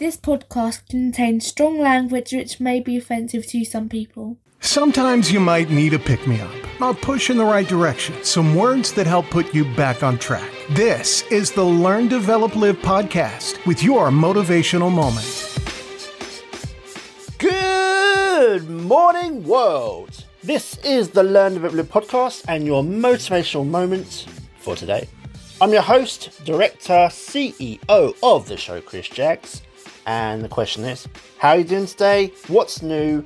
This podcast contains strong language which may be offensive to some people. Sometimes you might need a pick me up, a push in the right direction, some words that help put you back on track. This is the Learn, Develop, Live podcast with your motivational moment. Good morning, world. This is the Learn, Develop, Live podcast and your motivational moment for today. I'm your host, director, CEO of the show, Chris Jacks. And the question is, how are you doing today? What's new?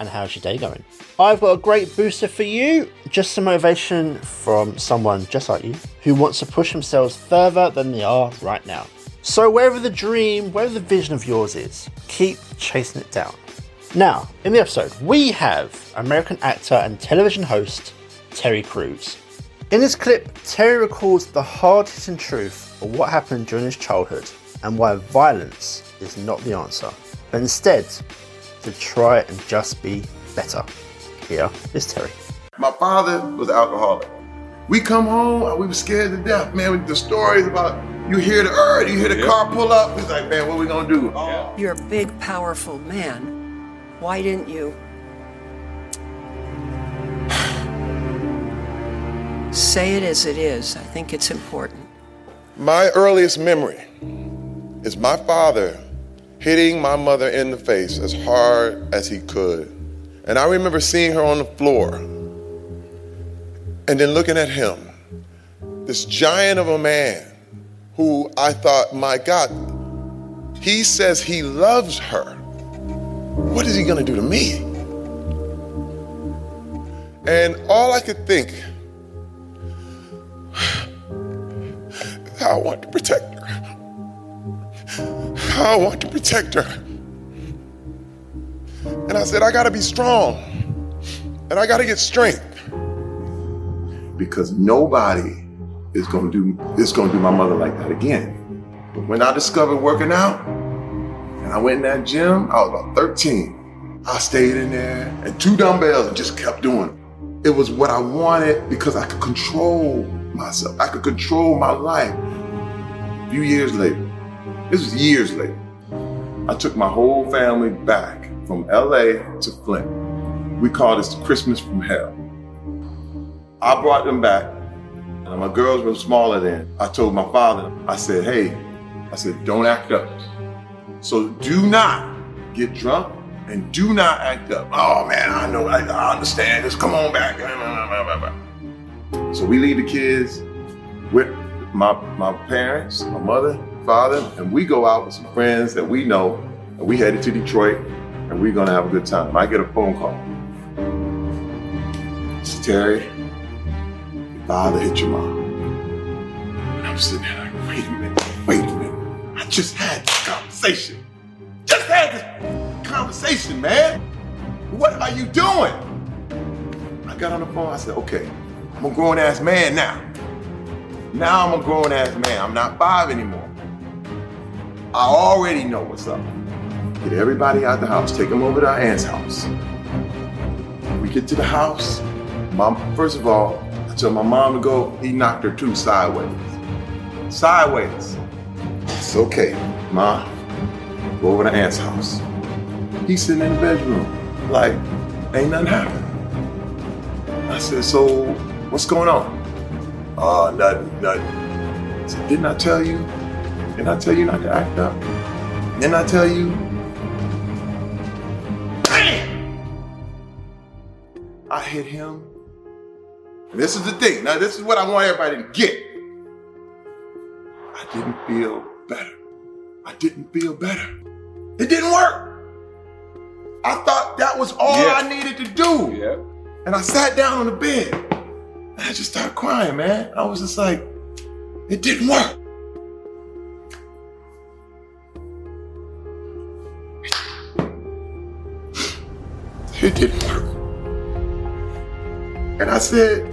And how's your day going? I've got a great booster for you. Just some motivation from someone just like you who wants to push themselves further than they are right now. So, wherever the dream, wherever the vision of yours is, keep chasing it down. Now, in the episode, we have American actor and television host Terry Crews. In this clip, Terry recalls the hard hitting truth of what happened during his childhood and why violence is not the answer, but instead to try and just be better. Here is Terry. My father was an alcoholic. We come home and we were scared to death, man. With the stories about you hear the earth, you hear the car pull up. It's like, man, what are we gonna do? You're a big, powerful man. Why didn't you? Say it as it is. I think it's important. My earliest memory is my father hitting my mother in the face as hard as he could. And I remember seeing her on the floor and then looking at him, this giant of a man who I thought, my God, he says he loves her. What is he gonna do to me? And all I could think, I want to protect. I want to protect her. And I said, I gotta be strong. And I gotta get strength. Because nobody is gonna do is gonna do my mother like that again. But when I discovered working out, and I went in that gym, I was about 13. I stayed in there and two dumbbells and just kept doing it. It was what I wanted because I could control myself. I could control my life. A few years later, this was years later. I took my whole family back from LA to Flint. We call this Christmas from Hell. I brought them back, and my girls were smaller then. I told my father, I said, hey, I said, don't act up. So do not get drunk and do not act up. Oh man, I know, I, I understand. Just come on back. So we leave the kids with my my parents, my mother, father, and we go out with some friends that we know, and we headed to Detroit, and we're gonna have a good time. I get a phone call. It's Terry, your father hit your mom. And I'm sitting there like, wait a minute, wait a minute. I just had this conversation. Just had this conversation, man. What are you doing? I got on the phone, I said, okay, I'm a grown ass man now. Now I'm a grown ass man. I'm not five anymore. I already know what's up. Get everybody out the house. Take them over to our aunt's house. We get to the house. Mom, first of all, I tell my mom to go. He knocked her two sideways. Sideways. It's okay, Ma. Go over to aunt's house. He's sitting in the bedroom, like ain't nothing happened. I said, so what's going on? Oh, nothing, nothing. I said, didn't I tell you? Didn't I tell you not to act up? Didn't I tell you? Bam! I hit him. And this is the thing. Now, this is what I want everybody to get. I didn't feel better. I didn't feel better. It didn't work. I thought that was all Yeah. I needed to do. Yep. And I sat down on the bed. And I just started crying, man. I was just like, it didn't work. It didn't work. And I said,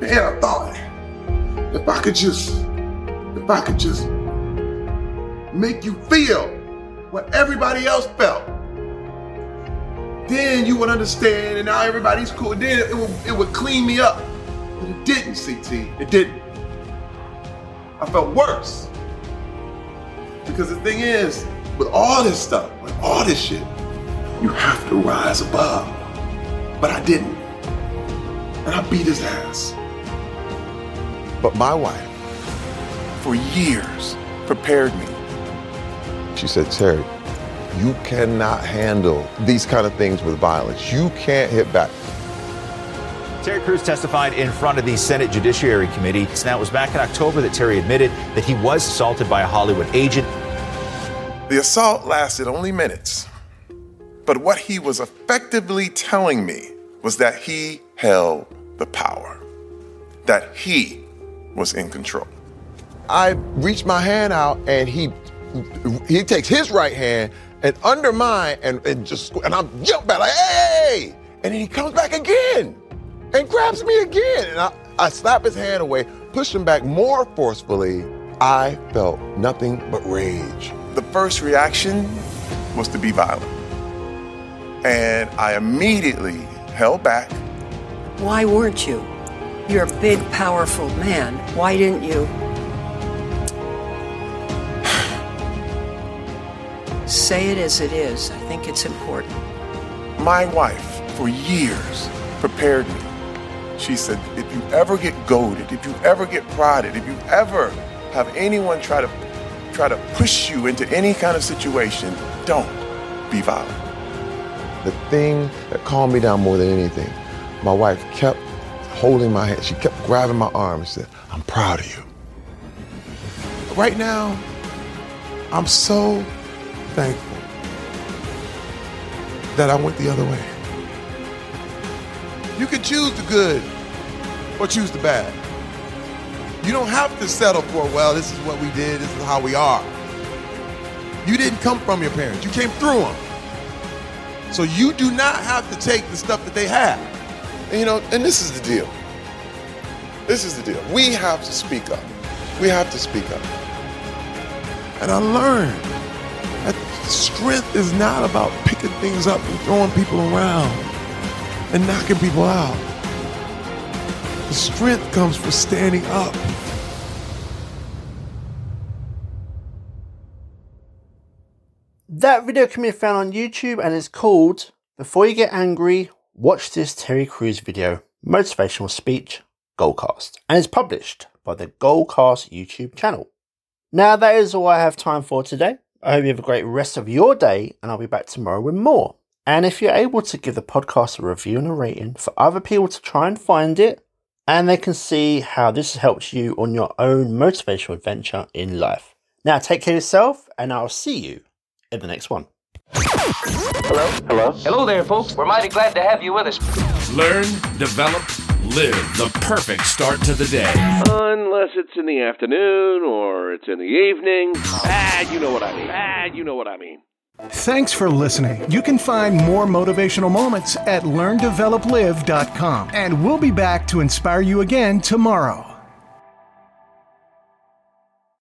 man, I thought if I could just, if I could just make you feel what everybody else felt, then you would understand, and now everybody's cool. Then it would, it would clean me up. But it didn't, CT. It didn't. I felt worse. Because the thing is, with all this stuff, with all this shit, you have to rise above. But I didn't. And I beat his ass. But my wife, for years, prepared me. She said, Terry, you cannot handle these kind of things with violence. You can't hit back. Terry Crews testified in front of the Senate Judiciary Committee. Now, it was back in October that Terry admitted that he was assaulted by a Hollywood agent. The assault lasted only minutes. But what he was effectively telling me was that he held the power, that he was in control. I reached my hand out and he he takes his right hand and under mine and, and just and I'm jump back like hey and then he comes back again and grabs me again and I, I slap his hand away, push him back more forcefully. I felt nothing but rage. The first reaction was to be violent. And I immediately held back. Why weren't you? You're a big, powerful man. Why didn't you? Say it as it is. I think it's important. My wife, for years, prepared me. She said, if you ever get goaded, if you ever get prodded, if you ever have anyone try to try to push you into any kind of situation, don't be violent. The thing that calmed me down more than anything, my wife kept holding my hand. She kept grabbing my arm and said, I'm proud of you. Right now, I'm so thankful that I went the other way. You can choose the good or choose the bad. You don't have to settle for, well, this is what we did, this is how we are. You didn't come from your parents, you came through them. So you do not have to take the stuff that they have. And, you know, and this is the deal. This is the deal. We have to speak up. We have to speak up. And I learned that strength is not about picking things up and throwing people around and knocking people out. The strength comes from standing up. That video can be found on YouTube and is called Before You Get Angry, Watch This Terry Crews Video Motivational Speech Goalcast and is published by the Goalcast YouTube channel. Now, that is all I have time for today. I hope you have a great rest of your day, and I'll be back tomorrow with more. And if you're able to give the podcast a review and a rating for other people to try and find it, and they can see how this has helped you on your own motivational adventure in life. Now, take care of yourself, and I'll see you in the next one. Hello? Hello? Hello there, folks. We're mighty glad to have you with us. Learn, develop, live the perfect start to the day. Unless it's in the afternoon or it's in the evening. Ah, you know what I mean. Ah, you know what I mean. Thanks for listening. You can find more motivational moments at learndeveloplive.com. And we'll be back to inspire you again tomorrow.